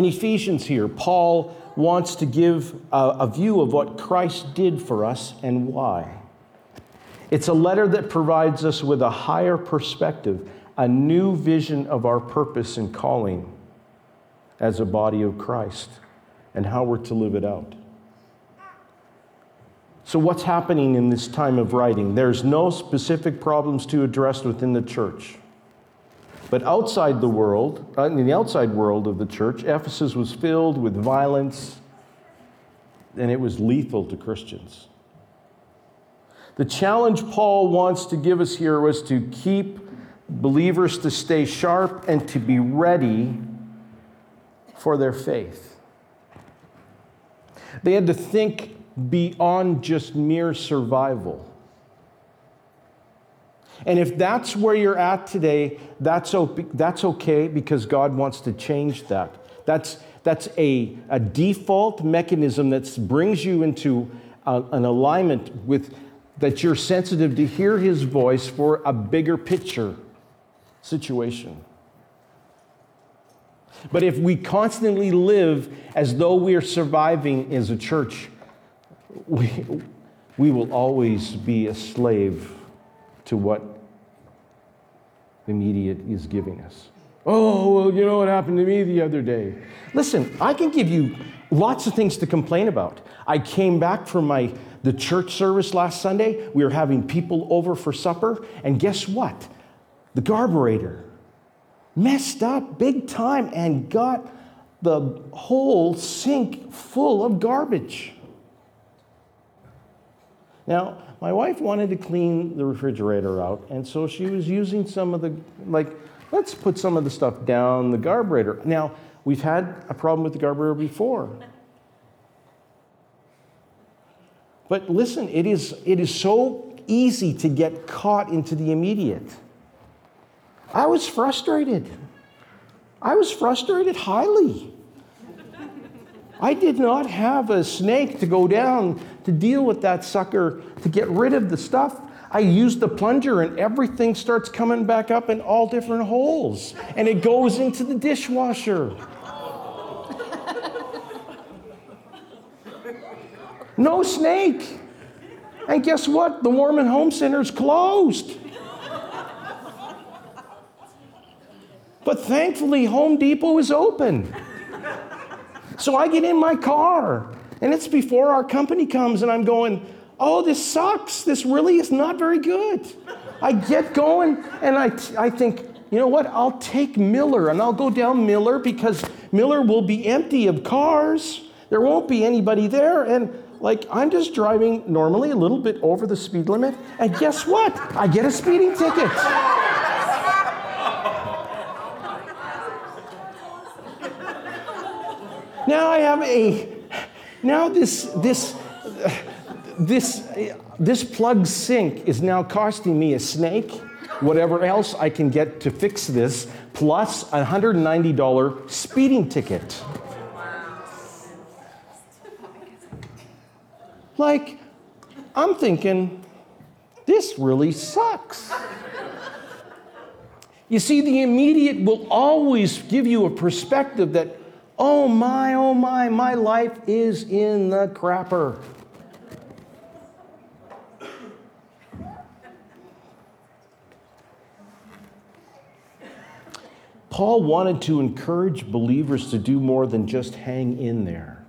In Ephesians, here, Paul wants to give a, a, view of what Christ did for us and why. It's a letter that provides us with a higher perspective, a new vision of our purpose and calling as a body of Christ and how we're to live it out. So, what's happening in this time of writing? There's no specific problems to address within the church. But outside the world, uh, in the outside world of the church, Ephesus was filled with violence and it was lethal to Christians. The challenge Paul wants to give us here was to keep believers to stay sharp and to be ready for their faith. They had to think beyond just mere survival. And if that's where you're at today, that's, that's okay because God wants to change that. That's, that's a, a default mechanism that brings you into a, an alignment with that you're sensitive to hear His voice for a bigger picture situation. But if we constantly live as though we are surviving as a church, we, we will always be a slave to what media is giving us. Oh, well, you know what happened to me the other day. Listen, I can give you lots of things to complain about. I came back from my the church service last Sunday. We were having people over for supper, and guess what? The garburator messed up big time and got the whole sink full of garbage. Now, my wife wanted to clean the refrigerator out, and so she was using some of the, like, let's put some of the stuff down the garburator. Now, we've had a problem with the garburator before. But listen, it is, it is so easy to get caught into the immediate. I was frustrated. I was frustrated highly. I did not have a snake to go down to deal with that sucker to get rid of the stuff. I use the plunger and everything starts coming back up in all different holes and it goes into the dishwasher. No snake. And guess what? The Mormon Home Center is closed. But thankfully, Home Depot is open. So I get in my car, and it's before our company comes, and I'm going, oh, this sucks. This really is not very good. I get going, and I, I think, you know what? I'll take Miller, and I'll go down Miller because Miller will be empty of cars. There won't be anybody there. And like, I'm just driving normally a little bit over the speed limit, and guess what? I get a speeding ticket. Now I have a, now this, this, this, this plug sink is now costing me a snake, whatever else I can get to fix this, plus a $190 speeding ticket. Like, I'm thinking, this really sucks. You see, the immediate will always give you a perspective that Oh my, oh my, my life is in the crapper. Paul wanted to encourage believers to do more than just hang in there.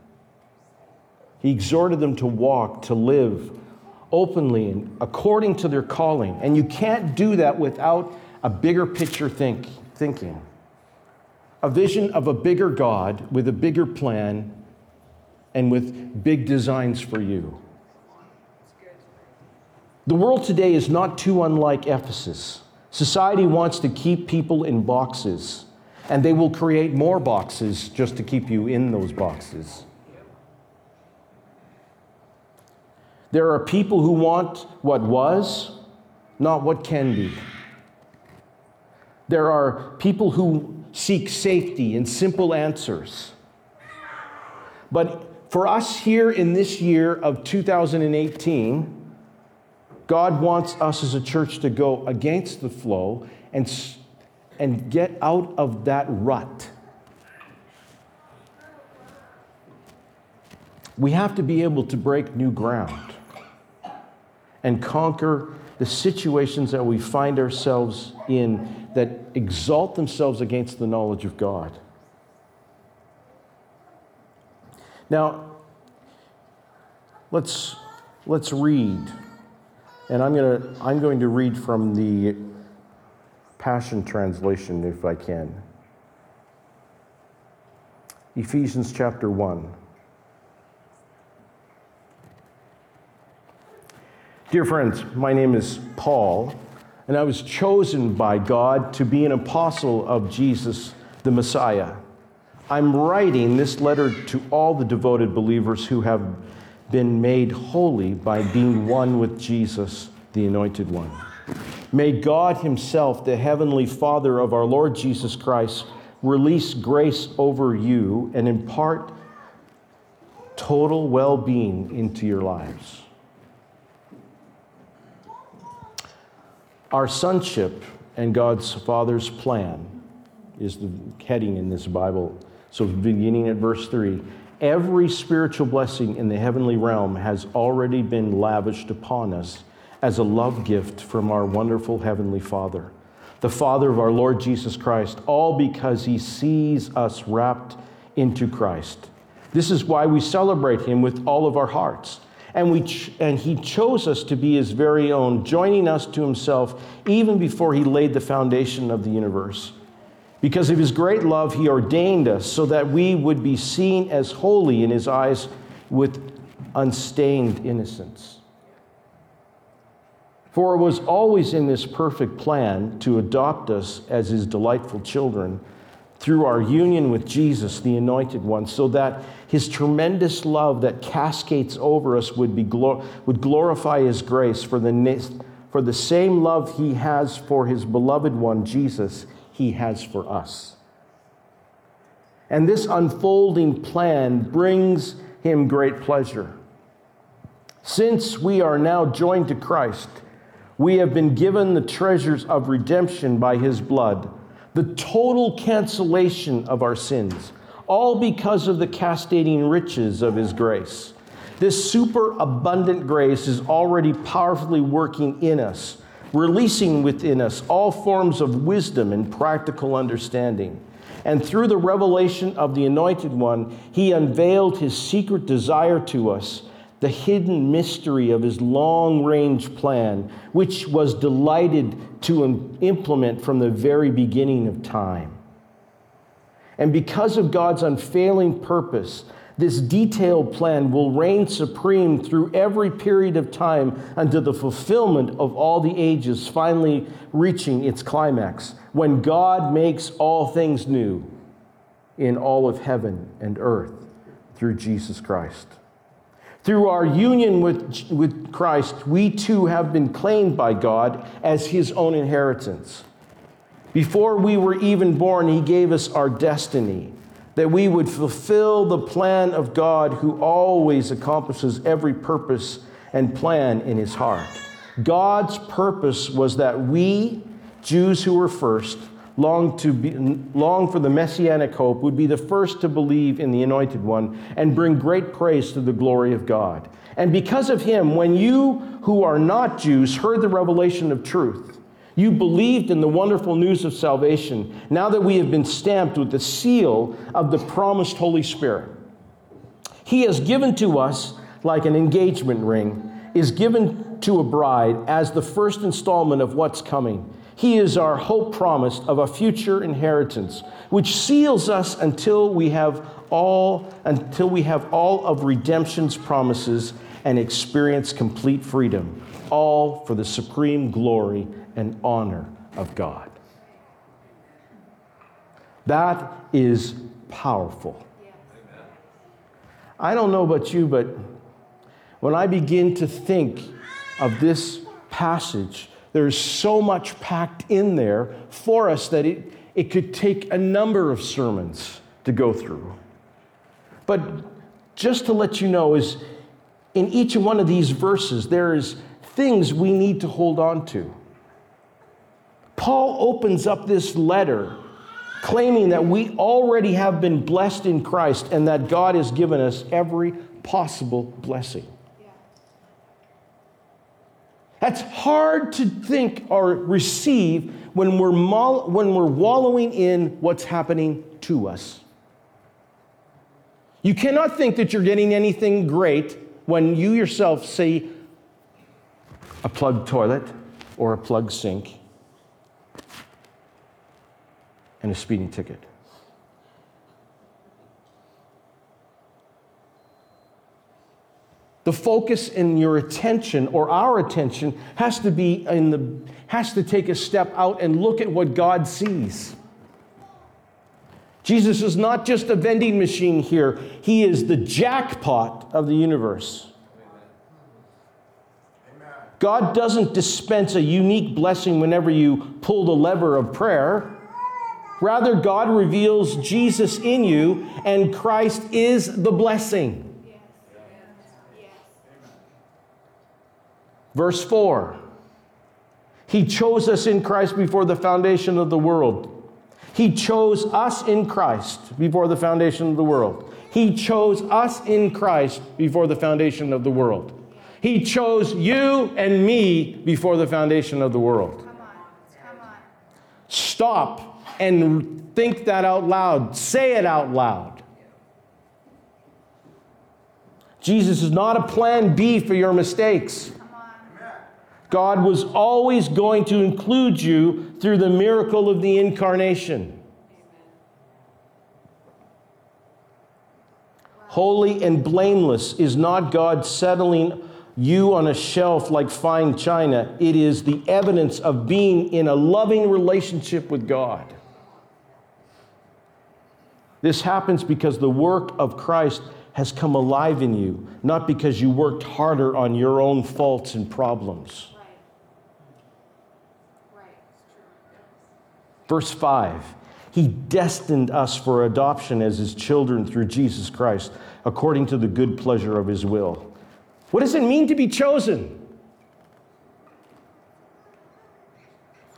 He exhorted them to walk, to live openly and according to their calling. And you can't do that without a bigger picture think, thinking a vision of a bigger God with a bigger plan and with big designs for you. The world today is not too unlike Ephesus. Society wants to keep people in boxes, and they will create more boxes just to keep you in those boxes. There are people who want what was, not what can be. There are people who seek safety in simple answers. But for us here in this year of 2018, God wants us as a church to go against the flow and, and get out of that rut. We have to be able to break new ground and conquer the situations that we find ourselves in that exalt themselves against the knowledge of God. Now, let's, let's read. And I'm, gonna, I'm going to read from the Passion Translation if I can. Ephesians chapter 1. Dear friends, my name is Paul, and I was chosen by God to be an apostle of Jesus the Messiah. I'm writing this letter to all the devoted believers who have been made holy by being one with Jesus, the Anointed One. May God Himself, the Heavenly Father of our Lord Jesus Christ, release grace over you and impart total well being into your lives. Our sonship and God's Father's plan is the heading in this Bible. So, beginning at verse 3, every spiritual blessing in the heavenly realm has already been lavished upon us as a love gift from our wonderful Heavenly Father, the Father of our Lord Jesus Christ, all because He sees us wrapped into Christ. This is why we celebrate Him with all of our hearts and, we ch- and he chose us to be his very own, joining us to himself even before he laid the foundation of the universe. Because of his great love, he ordained us so that we would be seen as holy in his eyes with unstained innocence. For it was always in this perfect plan to adopt us as his delightful children through our union with Jesus, the Anointed One, so that his tremendous love that cascades over us would, be would glorify his grace for the, for the same love he has for his beloved one, Jesus, he has for us. And this unfolding plan brings him great pleasure. Since we are now joined to Christ, we have been given the treasures of redemption by his blood the total cancellation of our sins, all because of the castating riches of His grace. This superabundant grace is already powerfully working in us, releasing within us all forms of wisdom and practical understanding. And through the revelation of the Anointed One, He unveiled His secret desire to us the hidden mystery of his long range plan, which was delighted to implement from the very beginning of time. And because of God's unfailing purpose, this detailed plan will reign supreme through every period of time until the fulfillment of all the ages, finally reaching its climax, when God makes all things new in all of heaven and earth through Jesus Christ. Through our union with, with Christ, we too have been claimed by God as his own inheritance. Before we were even born, he gave us our destiny, that we would fulfill the plan of God who always accomplishes every purpose and plan in his heart. God's purpose was that we, Jews who were first, long, to be, long for the messianic hope, would be the first to believe in the Anointed One and bring great praise to the glory of God. And because of him, when you who are not Jews heard the revelation of truth, you believed in the wonderful news of salvation, now that we have been stamped with the seal of the promised Holy Spirit. He has given to us, like an engagement ring, is given to a bride as the first installment of what's coming. He is our hope promised of a future inheritance, which seals us until we have all until we have all of redemption's promises and experience complete freedom, all for the supreme glory and honor of God. That is powerful. I don't know about you, but when I begin to think of this passage, there's so much packed in there for us that it, it could take a number of sermons to go through. But just to let you know, is in each one of these verses, there is things we need to hold on to. Paul opens up this letter claiming that we already have been blessed in Christ and that God has given us every possible blessing. That's hard to think or receive when we're, when we're wallowing in what's happening to us. You cannot think that you're getting anything great when you yourself see a plugged toilet or a plugged sink and a speeding ticket. The focus in your attention or our attention has to be in the has to take a step out and look at what God sees. Jesus is not just a vending machine here, he is the jackpot of the universe. God doesn't dispense a unique blessing whenever you pull the lever of prayer. Rather, God reveals Jesus in you, and Christ is the blessing. Verse 4 He chose us in Christ before the foundation of the world. He chose us in Christ before the foundation of the world. He chose us in Christ before the foundation of the world. He chose you and me before the foundation of the world. Come on. Come on. Stop and think that out loud. Say it out loud. Jesus is not a plan B for your mistakes. God was always going to include you through the miracle of the incarnation. Holy and blameless is not God settling you on a shelf like fine china. It is the evidence of being in a loving relationship with God. This happens because the work of Christ has come alive in you, not because you worked harder on your own faults and problems. Verse 5 He destined us for adoption as His children through Jesus Christ, according to the good pleasure of His will. What does it mean to be chosen?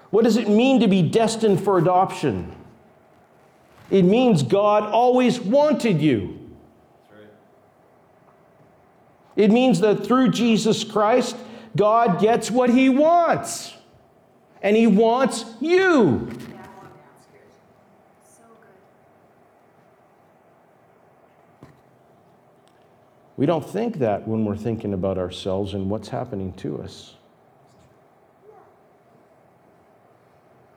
What does it mean to be destined for adoption? It means God always wanted you. It means that through Jesus Christ, God gets what he wants. And he wants you. We don't think that when we're thinking about ourselves and what's happening to us.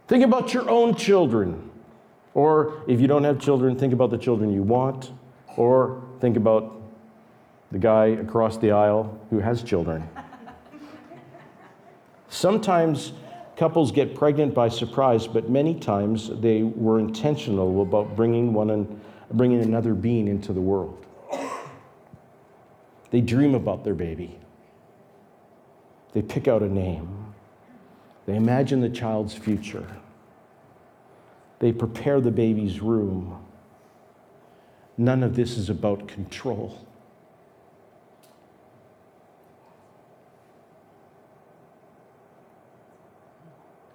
Think about your own children. Or if you don't have children, think about the children you want. Or think about the guy across the aisle who has children. Sometimes couples get pregnant by surprise, but many times they were intentional about bringing, one and, bringing another being into the world. They dream about their baby. They pick out a name. They imagine the child's future. They prepare the baby's room. None of this is about control.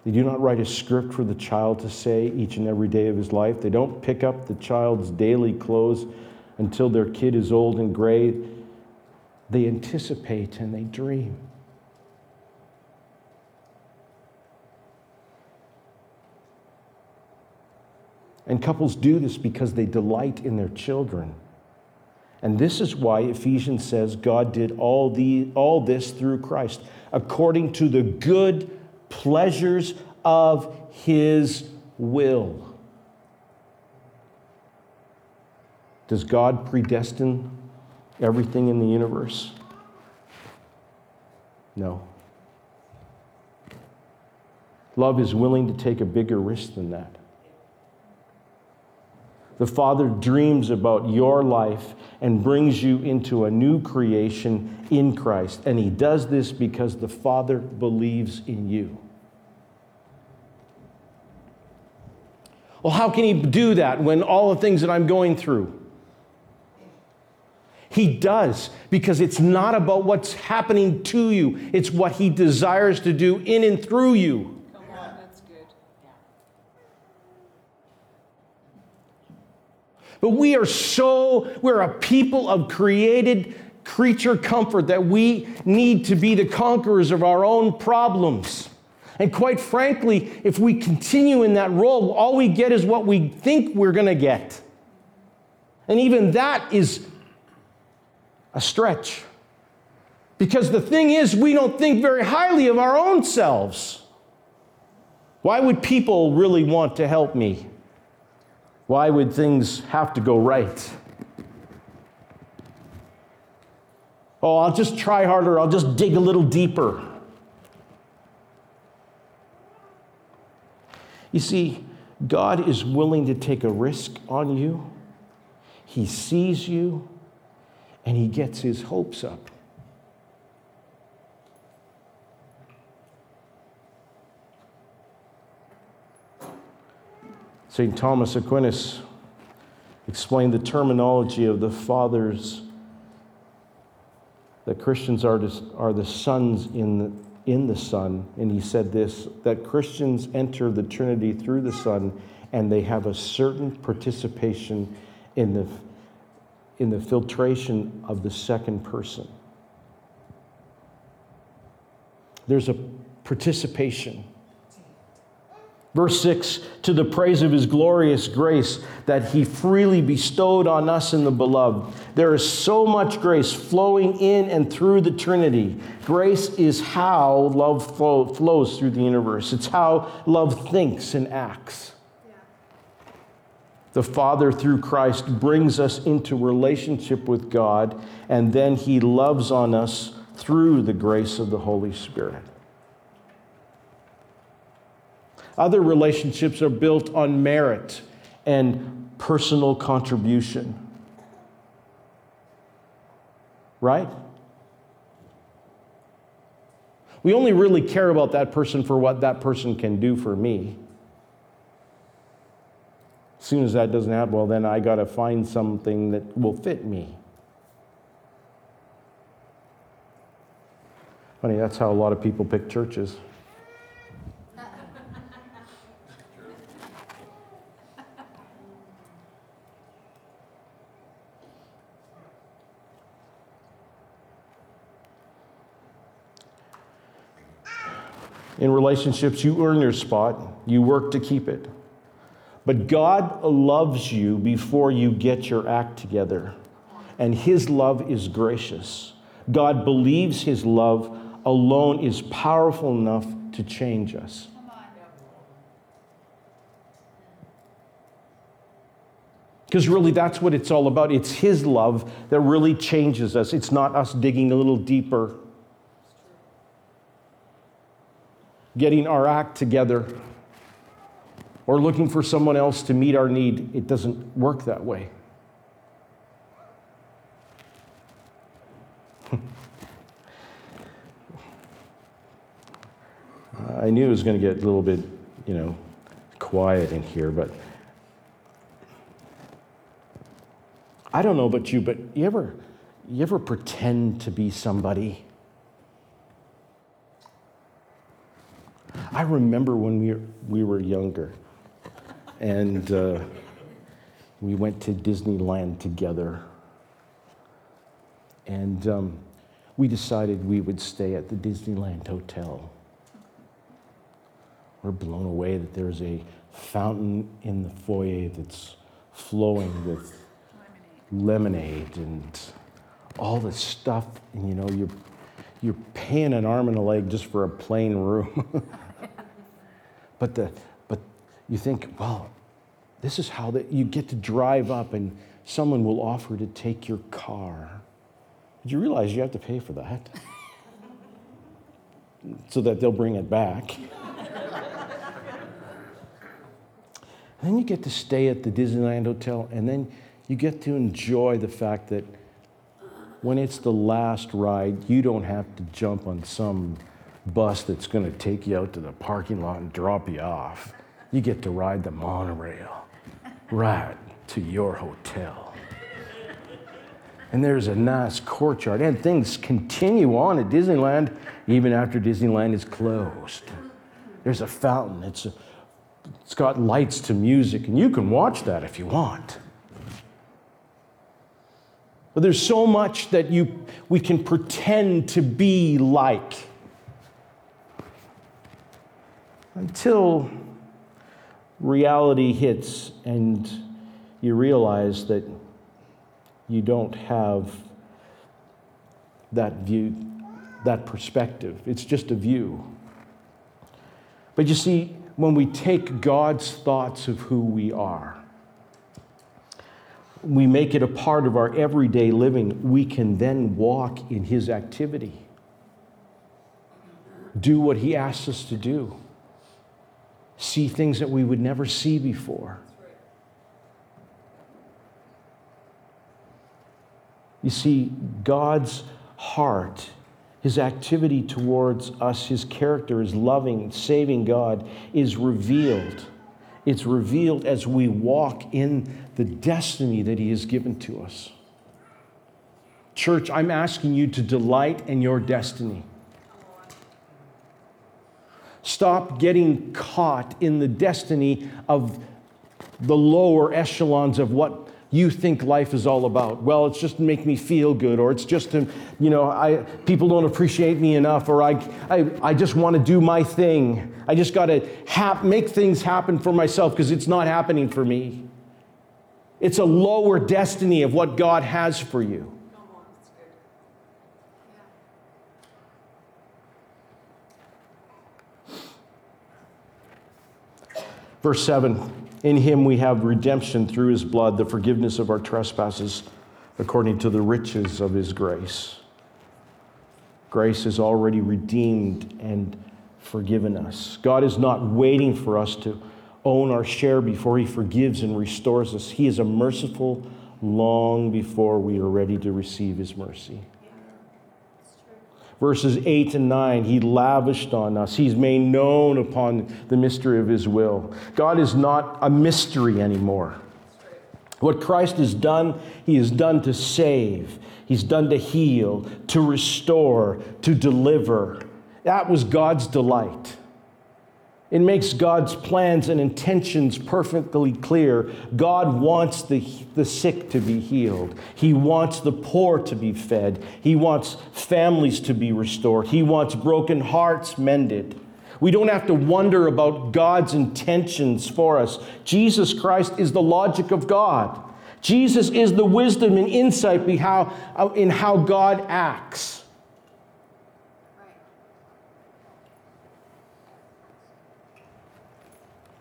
They do not write a script for the child to say each and every day of his life. They don't pick up the child's daily clothes until their kid is old and gray. They anticipate and they dream. And couples do this because they delight in their children. And this is why Ephesians says God did all, the, all this through Christ, according to the good pleasures of his will. Does God predestine everything in the universe? No. Love is willing to take a bigger risk than that. The Father dreams about your life and brings you into a new creation in Christ. And He does this because the Father believes in you. Well, how can He do that when all the things that I'm going through? He does because it's not about what's happening to you, it's what He desires to do in and through you. On, that's good. But we are so, we're a people of created creature comfort that we need to be the conquerors of our own problems. And quite frankly, if we continue in that role, all we get is what we think we're going to get. And even that is a stretch. Because the thing is, we don't think very highly of our own selves. Why would people really want to help me? Why would things have to go right? Oh, I'll just try harder, I'll just dig a little deeper. You see, God is willing to take a risk on you. He sees you and he gets his hopes up. St. Thomas Aquinas explained the terminology of the fathers that Christians are, are the sons in the, in the Son. And he said this that Christians enter the Trinity through the Son and they have a certain participation in the, in the filiation of the second person. There's a participation. Verse 6 to the praise of his glorious grace that he freely bestowed on us in the beloved. There is so much grace flowing in and through the Trinity. Grace is how love flow, flows through the universe, it's how love thinks and acts. The Father, through Christ, brings us into relationship with God, and then he loves on us through the grace of the Holy Spirit. Other relationships are built on merit and personal contribution. Right? We only really care about that person for what that person can do for me. As soon as that doesn't happen, well, then I got to find something that will fit me. Funny, that's how a lot of people pick churches. In relationships, you earn your spot, you work to keep it. But God loves you before you get your act together, and His love is gracious. God believes His love alone is powerful enough to change us. Because really, that's what it's all about. It's His love that really changes us. It's not us digging a little deeper getting our act together or looking for someone else to meet our need. It doesn't work that way. I knew it was going to get a little bit, you know, quiet in here, but I don't know about you, but you ever you ever pretend to be somebody? I remember when we we were younger and uh, we went to Disneyland together. And um, we decided we would stay at the Disneyland Hotel. We're blown away that there's a fountain in the foyer that's flowing with lemonade, lemonade and all this stuff. And you know, you're, you're paying an arm and a leg just for a plain room. But, the, you think, well, this is how that you get to drive up and someone will offer to take your car. Did you realize you have to pay for that? so that they'll bring it back. then you get to stay at the Disneyland Hotel, and then you get to enjoy the fact that when it's the last ride, you don't have to jump on some bus that's going to take you out to the parking lot and drop you off. You get to ride the monorail right to your hotel. And there's a nice courtyard, and things continue on at Disneyland even after Disneyland is closed. There's a fountain, it's, a, it's got lights to music, and you can watch that if you want. But there's so much that you, we can pretend to be like until reality hits and you realize that you don't have that view, that perspective. It's just a view. But you see, when we take God's thoughts of who we are, we make it a part of our everyday living, we can then walk in His activity, do what He asks us to do, see things that we would never see before. You see, God's heart, his activity towards us, his character, his loving, saving God is revealed. It's revealed as we walk in the destiny that he has given to us. Church, I'm asking you to delight in your destiny. Stop getting caught in the destiny of the lower echelons of what you think life is all about. Well, it's just to make me feel good, or it's just to, you know, I, people don't appreciate me enough, or I, I, I just want to do my thing. I just got to hap- make things happen for myself because it's not happening for me. It's a lower destiny of what God has for you. Verse 7 in him we have redemption through his blood, the forgiveness of our trespasses, according to the riches of his grace. Grace has already redeemed and forgiven us. God is not waiting for us to own our share before he forgives and restores us. He is a merciful long before we are ready to receive his mercy verses 8 and 9, he lavished on us. He's made known upon the mystery of his will. God is not a mystery anymore. What Christ has done, he has done to save, he's done to heal, to restore, to deliver. That was God's delight. It makes God's plans and intentions perfectly clear. God wants the, the sick to be healed. He wants the poor to be fed. He wants families to be restored. He wants broken hearts mended. We don't have to wonder about God's intentions for us. Jesus Christ is the logic of God. Jesus is the wisdom and insight in how God acts.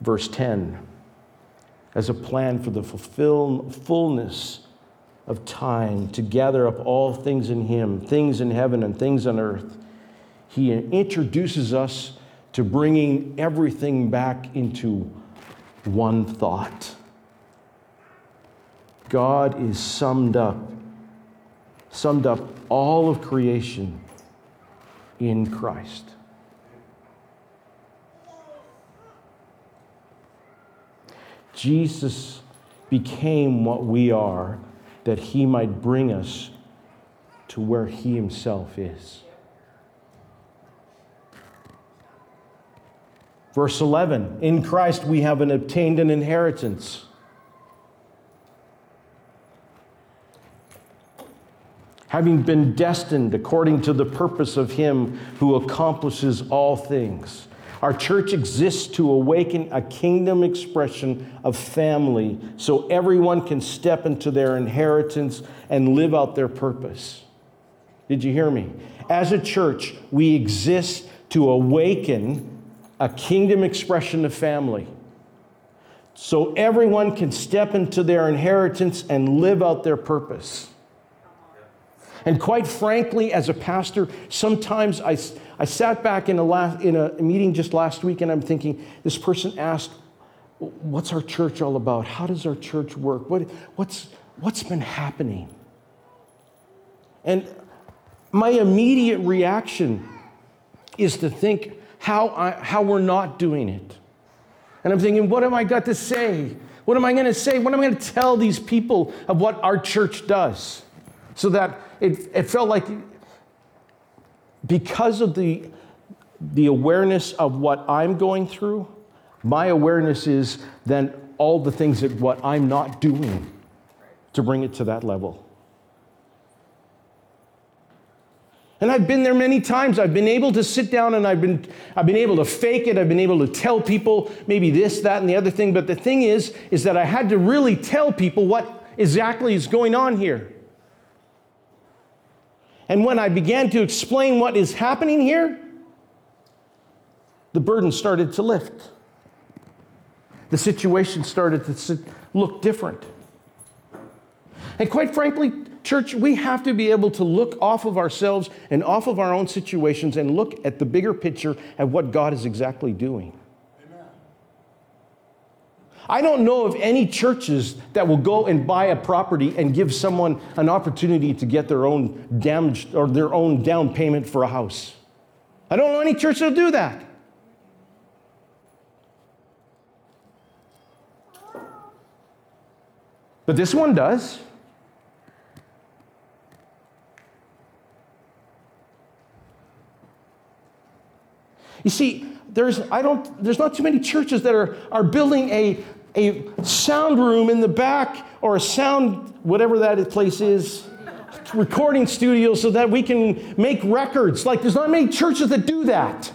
Verse 10, as a plan for the fulfill, fullness of time to gather up all things in Him, things in heaven and things on earth. He introduces us to bringing everything back into one thought. God is summed up, summed up all of creation in Christ. Jesus became what we are that he might bring us to where he himself is. Verse 11 In Christ we have an obtained an inheritance. Having been destined according to the purpose of him who accomplishes all things our church exists to awaken a kingdom expression of family so everyone can step into their inheritance and live out their purpose. Did you hear me? As a church, we exist to awaken a kingdom expression of family so everyone can step into their inheritance and live out their purpose. And quite frankly, as a pastor, sometimes I, I sat back in a, in a meeting just last week and I'm thinking, this person asked, What's our church all about? How does our church work? What, what's, what's been happening? And my immediate reaction is to think how, I, how we're not doing it. And I'm thinking, what am I got to say? What am I going to say? What am I going to tell these people of what our church does? So that it, it felt like because of the, the awareness of what I'm going through, my awareness is then all the things that what I'm not doing to bring it to that level. And I've been there many times. I've been able to sit down and I've been, I've been able to fake it. I've been able to tell people maybe this, that, and the other thing. But the thing is, is that I had to really tell people what exactly is going on here. And when I began to explain what is happening here, the burden started to lift. The situation started to look different. And quite frankly, church, we have to be able to look off of ourselves and off of our own situations and look at the bigger picture at what God is exactly doing. I don't know of any churches that will go and buy a property and give someone an opportunity to get their own damaged or their own down payment for a house. I don't know any church that'll do that. But this one does. You see, there's, I don't, there's not too many churches that are, are building a, a sound room in the back or a sound, whatever that place is, recording studio so that we can make records. Like, there's not many churches that do that.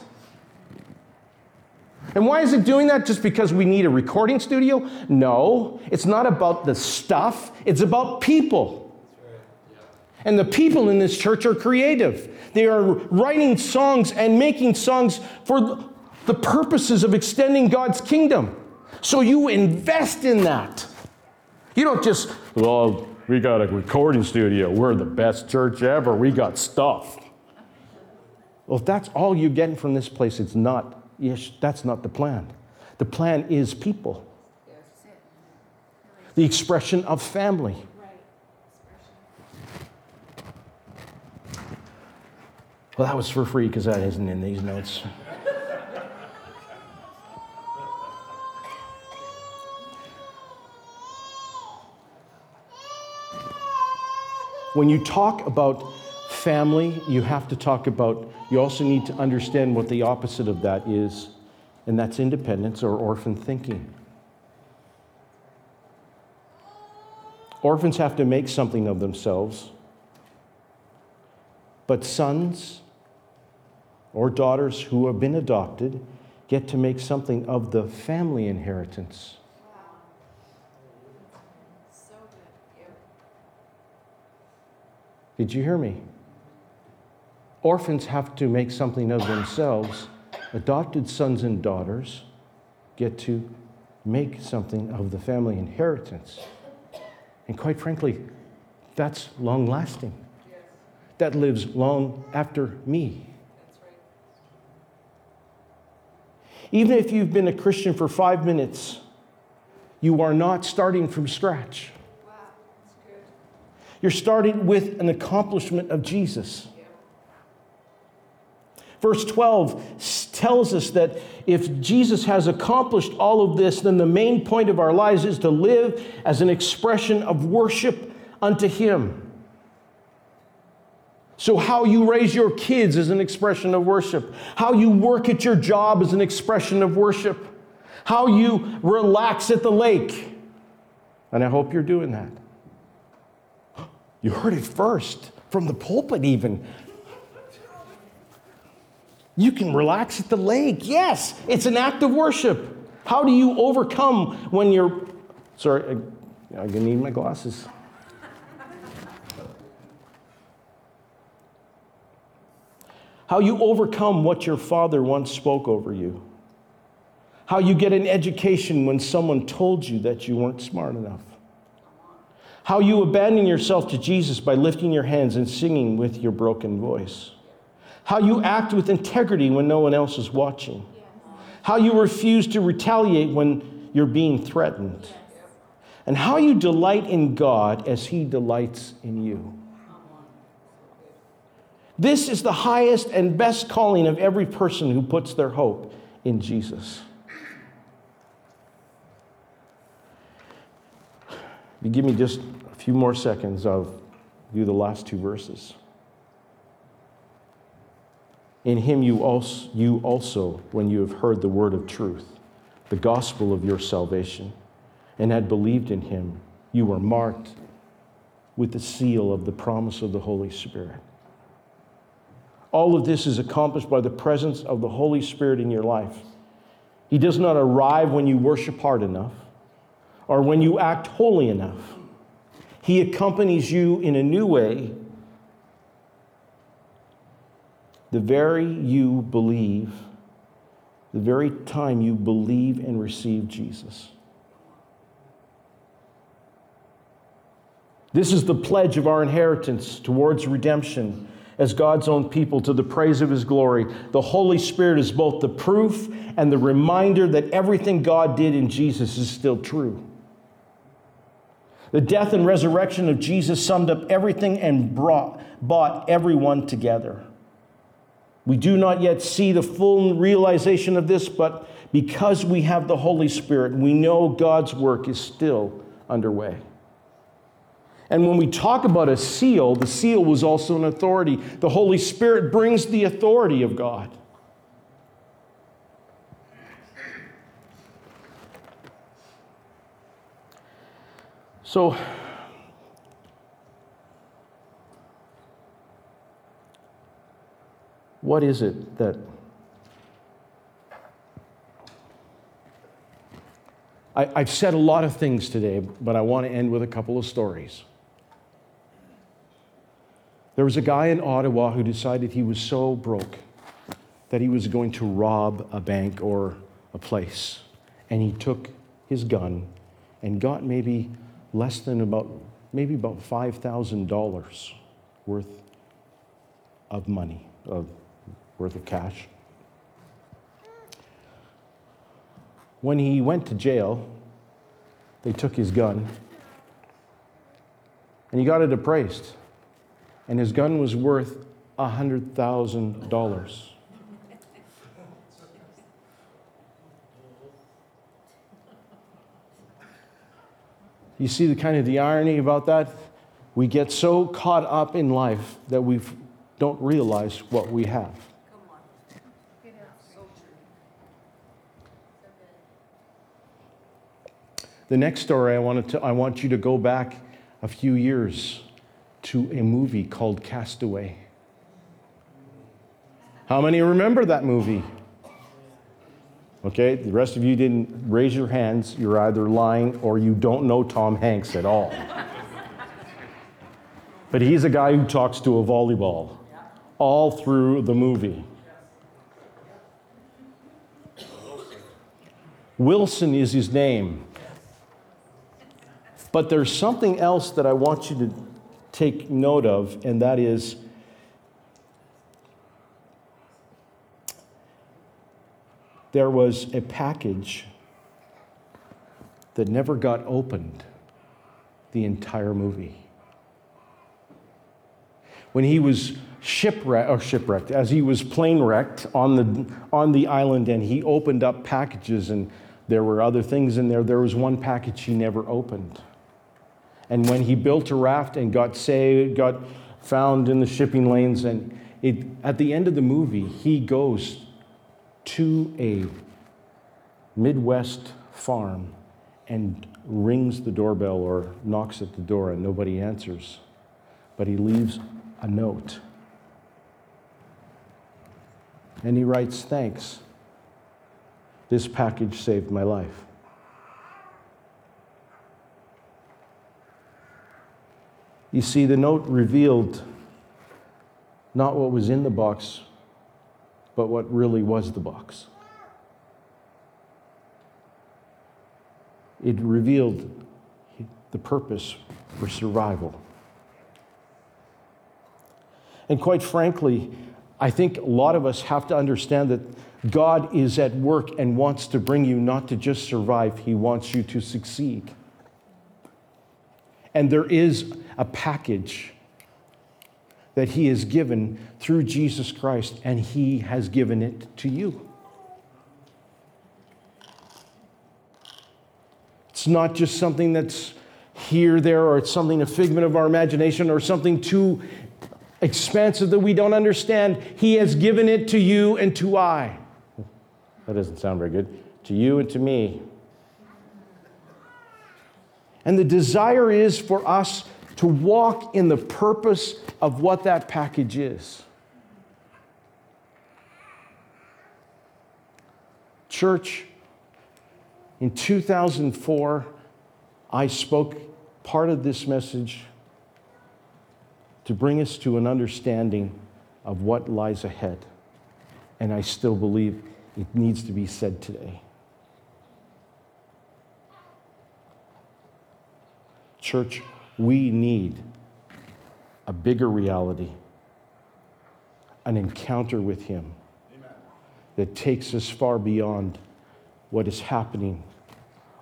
And why is it doing that? Just because we need a recording studio? No, it's not about the stuff, it's about people. And the people in this church are creative. They are writing songs and making songs for the purposes of extending God's kingdom. So you invest in that. You don't just, well, we got a recording studio. We're the best church ever. We got stuff. Well, if that's all you're getting from this place, it's not, that's not the plan. The plan is people, the expression of family. Well, that was for free because that isn't in these notes. When you talk about family, you have to talk about, you also need to understand what the opposite of that is, and that's independence or orphan thinking. Orphans have to make something of themselves, but sons or daughters who have been adopted get to make something of the family inheritance. Did you hear me? Orphans have to make something of themselves. Adopted sons and daughters get to make something of the family inheritance. And quite frankly, that's long lasting. That lives long after me. Right. Even if you've been a Christian for five minutes, you are not starting from scratch. You're starting with an accomplishment of Jesus. Verse 12 tells us that if Jesus has accomplished all of this, then the main point of our lives is to live as an expression of worship unto Him. So, how you raise your kids is an expression of worship. How you work at your job is an expression of worship. How you relax at the lake. And I hope you're doing that. You heard it first from the pulpit, even. You can relax at the lake. Yes, it's an act of worship. How do you overcome when you're. Sorry, I, I need my glasses. how you overcome what your father once spoke over you, how you get an education when someone told you that you weren't smart enough, how you abandon yourself to Jesus by lifting your hands and singing with your broken voice, how you act with integrity when no one else is watching, how you refuse to retaliate when you're being threatened, and how you delight in God as He delights in you. This is the highest and best calling of every person who puts their hope in Jesus. You give me just few more seconds, I'll do the last two verses. In him you also, you also, when you have heard the word of truth, the gospel of your salvation, and had believed in him, you were marked with the seal of the promise of the Holy Spirit All of this is accomplished by the presence of the Holy Spirit in your life. He does not arrive when you worship hard enough or when you act holy enough. He accompanies you in a new way the very you believe, the very time you believe and receive Jesus. This is the pledge of our inheritance towards redemption as God's own people to the praise of his glory. The Holy Spirit is both the proof and the reminder that everything God did in Jesus is still true. The death and resurrection of Jesus summed up everything and brought, brought everyone together. We do not yet see the full realization of this, but because we have the Holy Spirit, we know God's work is still underway. And when we talk about a seal, the seal was also an authority. The Holy Spirit brings the authority of God. So, what is it that I, have said a lot of things today, but I want to end with a couple of stories. There was a guy in Ottawa who decided he was so broke that he was going to rob a bank or a place. And he took his gun and got maybe less than about maybe about $5,000 worth of money, of, worth of cash. When he went to jail, they took his gun and he got it appraised. And his gun was worth $100,000. You see the kind of the irony about that? We get so caught up in life that we don't realize what we have. The next story I, wanted to, I want you to go back a few years to a movie called Castaway. How many remember that movie? Okay, the rest of you didn't raise your hands. You're either lying or you don't know Tom Hanks at all. but he's a guy who talks to a volleyball all through the movie. Wilson is his name. But there's something else that I want you to take note of, and that is there was a package that never got opened the entire movie. When he was shipwrecked, or oh, shipwrecked, as he was plane wrecked on the, on the island, and he opened up packages, and there were other things in there, there was one package he never opened. And when he built a raft and got saved, got found in the shipping lanes, and it, at the end of the movie, he goes to a Midwest farm and rings the doorbell or knocks at the door and nobody answers. But he leaves a note. And he writes, Thanks. This package saved my life. You see, the note revealed not what was in the box, but what really was the box. It revealed the purpose for survival. And quite frankly, I think a lot of us have to understand that God is at work and wants to bring you not to just survive, He wants you to succeed. And there is a package that He has given through Jesus Christ, and He has given it to you. It's not just something that's here, there, or it's something a figment of our imagination or something too expansive that we don't understand. He has given it to you and to I. That doesn't sound very good. To you and to me. And the desire is for us to walk in the purpose of what that package is. Church, in 2004, I spoke part of this message to bring us to an understanding of what lies ahead. And I still believe it needs to be said today. Church, we need a bigger reality, an encounter with Him Amen. that takes us far beyond what is happening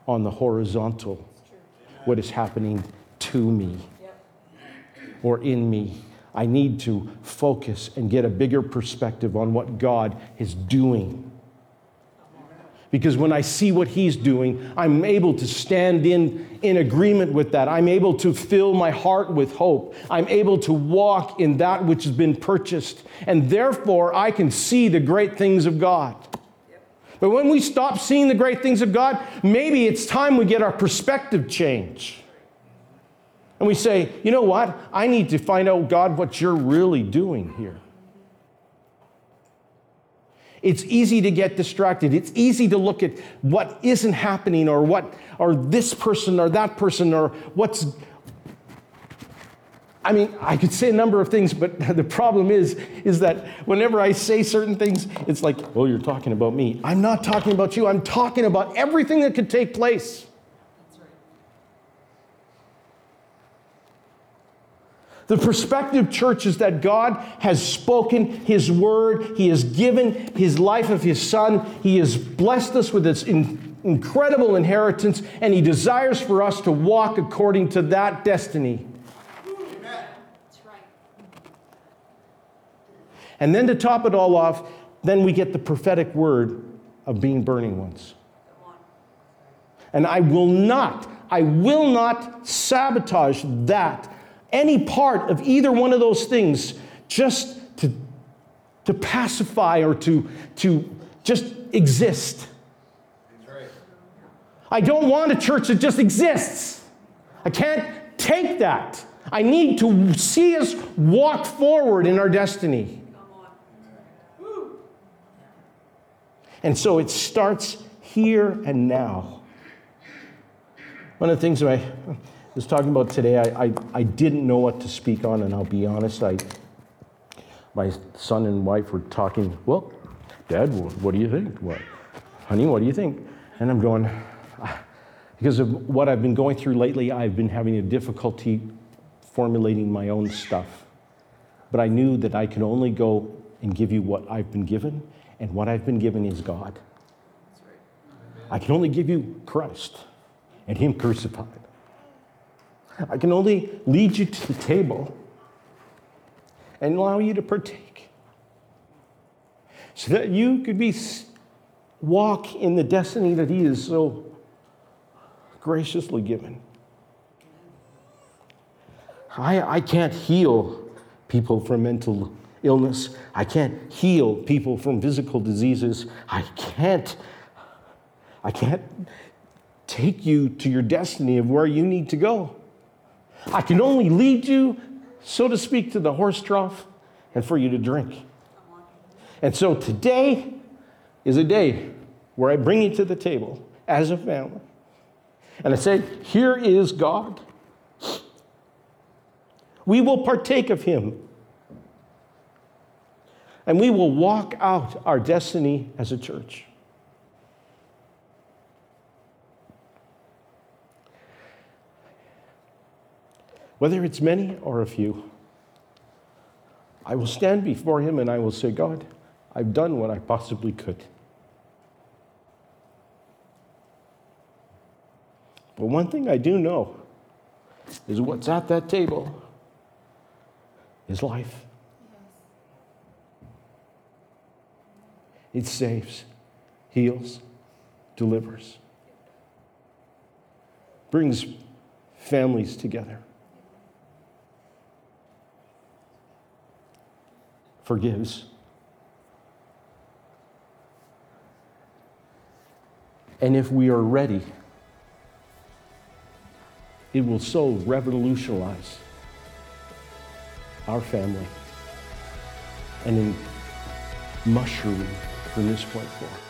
on the horizontal, what is happening to me or in me. I need to focus and get a bigger perspective on what God is doing. Because when I see what He's doing, I'm able to stand in, in agreement with that. I'm able to fill my heart with hope. I'm able to walk in that which has been purchased. And therefore, I can see the great things of God. But when we stop seeing the great things of God, maybe it's time we get our perspective changed. And we say, you know what? I need to find out, God, what you're really doing here. It's easy to get distracted. It's easy to look at what isn't happening or what, or this person or that person or what's. I mean, I could say a number of things, but the problem is, is that whenever I say certain things, it's like, oh, you're talking about me. I'm not talking about you. I'm talking about everything that could take place. The perspective, church, is that God has spoken His word. He has given His life of His Son. He has blessed us with this in, incredible inheritance, and He desires for us to walk according to that destiny. Amen. And then to top it all off, then we get the prophetic word of being burning ones. And I will not, I will not sabotage that any part of either one of those things just to, to pacify or to, to just exist. I don't want a church that just exists. I can't take that. I need to see us walk forward in our destiny. And so it starts here and now. One of the things that I was talking about today, I, I, I, didn't know what to speak on, and I'll be honest, I, my son and wife were talking, well, Dad, what do you think? What, honey, what do you think? And I'm going, ah, because of what I've been going through lately, I've been having a difficulty formulating my own stuff. But I knew that I could only go and give you what I've been given, and what I've been given is God. I can only give you Christ and Him crucified. I can only lead you to the table and allow you to partake so that you could be walk in the destiny that he is so graciously given. I, I can't heal people from mental illness. I can't heal people from physical diseases. I can't I can't take you to your destiny of where you need to go. I can only lead you, so to speak, to the horse trough and for you to drink. And so today is a day where I bring you to the table as a family. And I say, Here is God. We will partake of Him. And we will walk out our destiny as a church. Whether it's many or a few. I will stand before him and I will say, God, I've done what I possibly could. But one thing I do know is what's at that table is life. It saves, heals, delivers, brings families together. Forgives. And if we are ready, it will so revolutionize our family and in mushroom from this point forward.